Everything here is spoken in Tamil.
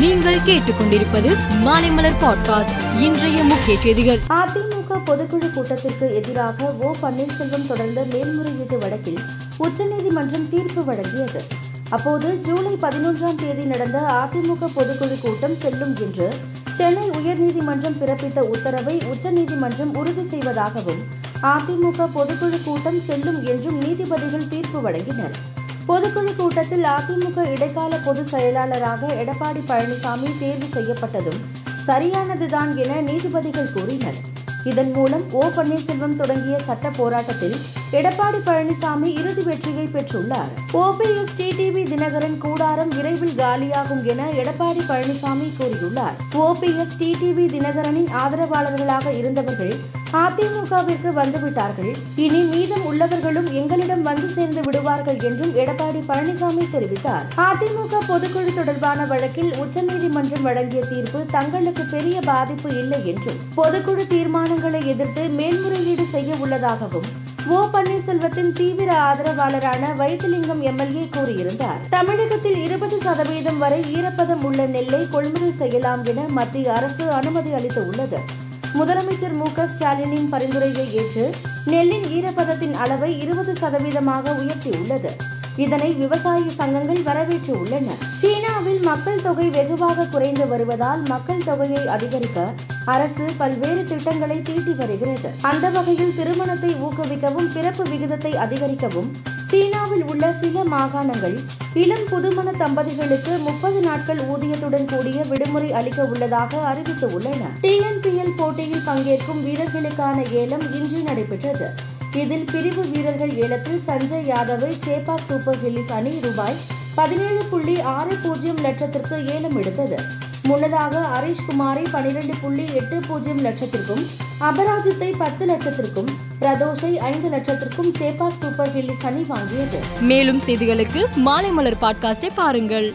நீங்கள் கேட்டுக்கொண்டிருப்பது மாலைமலர் பாட்காஸ்ட் இன்றைய முக்கிய செய்திகள். அதிமுக பொதுக்குழு கூட்டத்திற்கு எதிராக ஓ பன்னீர்செல்வம் தொடர்ந்த மேல்முறையீட்டு வழக்கில் உச்சநீதிமன்றம் தீர்ப்பு வழங்கியது. அப்போது ஜூலை பதினொன்றாம் தேதி நடந்த அதிமுக பொதுக்குழு கூட்டம் செல்லும் என்று சென்னை உயர்நீதிமன்றம் பிறப்பித்த உத்தரவை உச்சநீதிமன்றம் உறுதி செய்வதாகவும் அதிமுக பொதுக்குழு கூட்டம் செல்லும் என்றும் நீதிபதிகள் தீர்ப்பு வழங்கினர். பொதுக்குழு கூட்டத்தில் அதிமுக இடைக்கால பொதுச் செயலாளராக எடப்பாடி பழனிசாமி தேர்வு செய்யப்பட்டதும் சரியானதுதான் என நீதிபதிகள் கூறினர். இதன் மூலம் ஓ. பன்னீர்செல்வம் தொடங்கிய சட்ட போராட்டத்தில் எடப்பாடி பழனிசாமி இறுதி வெற்றியை பெற்றுள்ளார். ஓபிஎஸ் டிடிவி தினகரன் கூடாரம் விரைவில் காலியாகும் என எடப்பாடி பழனிசாமி கூறியுள்ளார். ஓபிஎஸ் டிடிவி தினகரனின் ஆதரவாளர்களாக இருந்தவர்கள் அதிமுகவிற்கு வந்துவிட்டார்கள். இனி மீதம் உள்ளவர்களும் எங்களிடம் வந்து சேர்ந்து விடுவார்கள் என்றும் எடப்பாடி பழனிசாமி தெரிவித்தார். அதிமுக பொதுக்குழு தொடர்பான வழக்கில் உச்சநீதிமன்றம் வழங்கிய தீர்ப்பு தங்களுக்கு பெரிய பாதிப்பு இல்லை என்றும் பொதுக்குழு தீர்மானங்களை எதிர்த்து மேல்முறையீடு செய்ய உள்ளதாகவும் ஓ பன்னீர்செல்வத்தின் தீவிர ஆதரவாளரான வைத்திலிங்கம் எம்எல்ஏ கூறியிருந்தார். தமிழகத்தில் இருபது சதவீதம் வரை ஈரப்பதம் உள்ள நெல்லை கொள்முதல் செய்யலாம் என மத்திய அரசு அனுமதி அளித்துள்ளது. முதலமைச்சர் மு க ஸ்டாலினின் பரிந்துரையை ஏற்று நெல்லின் ஈரப்பதத்தின் அளவை இருபது சதவீதமாக உயர்த்தியுள்ளது. இதனை விவசாய சங்கங்கள் வரவேற்று உள்ளன சீனாவில் மக்கள் தொகை வெகுவாக குறைந்து வருவதால் மக்கள் தொகையை அதிகரிக்க அரசு பல்வேறு திட்டங்களை தீட்டி வருகிறது. அந்த வகையில் திருமணத்தை ஊக்குவிக்கவும் பிறப்பு விகிதத்தை அதிகரிக்கவும் சீனாவில் உள்ள சில மாகாணங்கள் இளம் புதுமண தம்பதிகளுக்கு முப்பது நாட்கள் ஊதியத்துடன் கூடிய விடுமுறை அளிக்க உள்ளதாக அறிவித்து உள்ளன டிஎன்பிஎல் போட்டியில் பங்கேற்கும் வீரர்களுக்கான ஏலம் இன்று நடைபெற்றது. இதில் பிரிவு வீரர்கள் ஏலத்தில் சஞ்சய் யாதவை சேப்பாக் சூப்பர் ஹில்லிஸ் அணி ரூபாய் பதினேழு புள்ளி ஆறு பூஜ்ஜியம் லட்சத்திற்கு ஏலம் எடுத்தது. முன்னதாக ஹரீஷ் குமாரை பனிரெண்டு புள்ளி எட்டு பூஜ்ஜியம் லட்சத்திற்கும் அபராஜித்தை பத்து லட்சத்திற்கும் பிரதோஷை ஐந்து லட்சத்திற்கும் சேப்பாக் சூப்பர் ஹில்லிஸ் அணி வாங்கியது. மேலும் செய்திகளுக்கு மாலைமலர் பாட்காஸ்டை பாருங்கள்.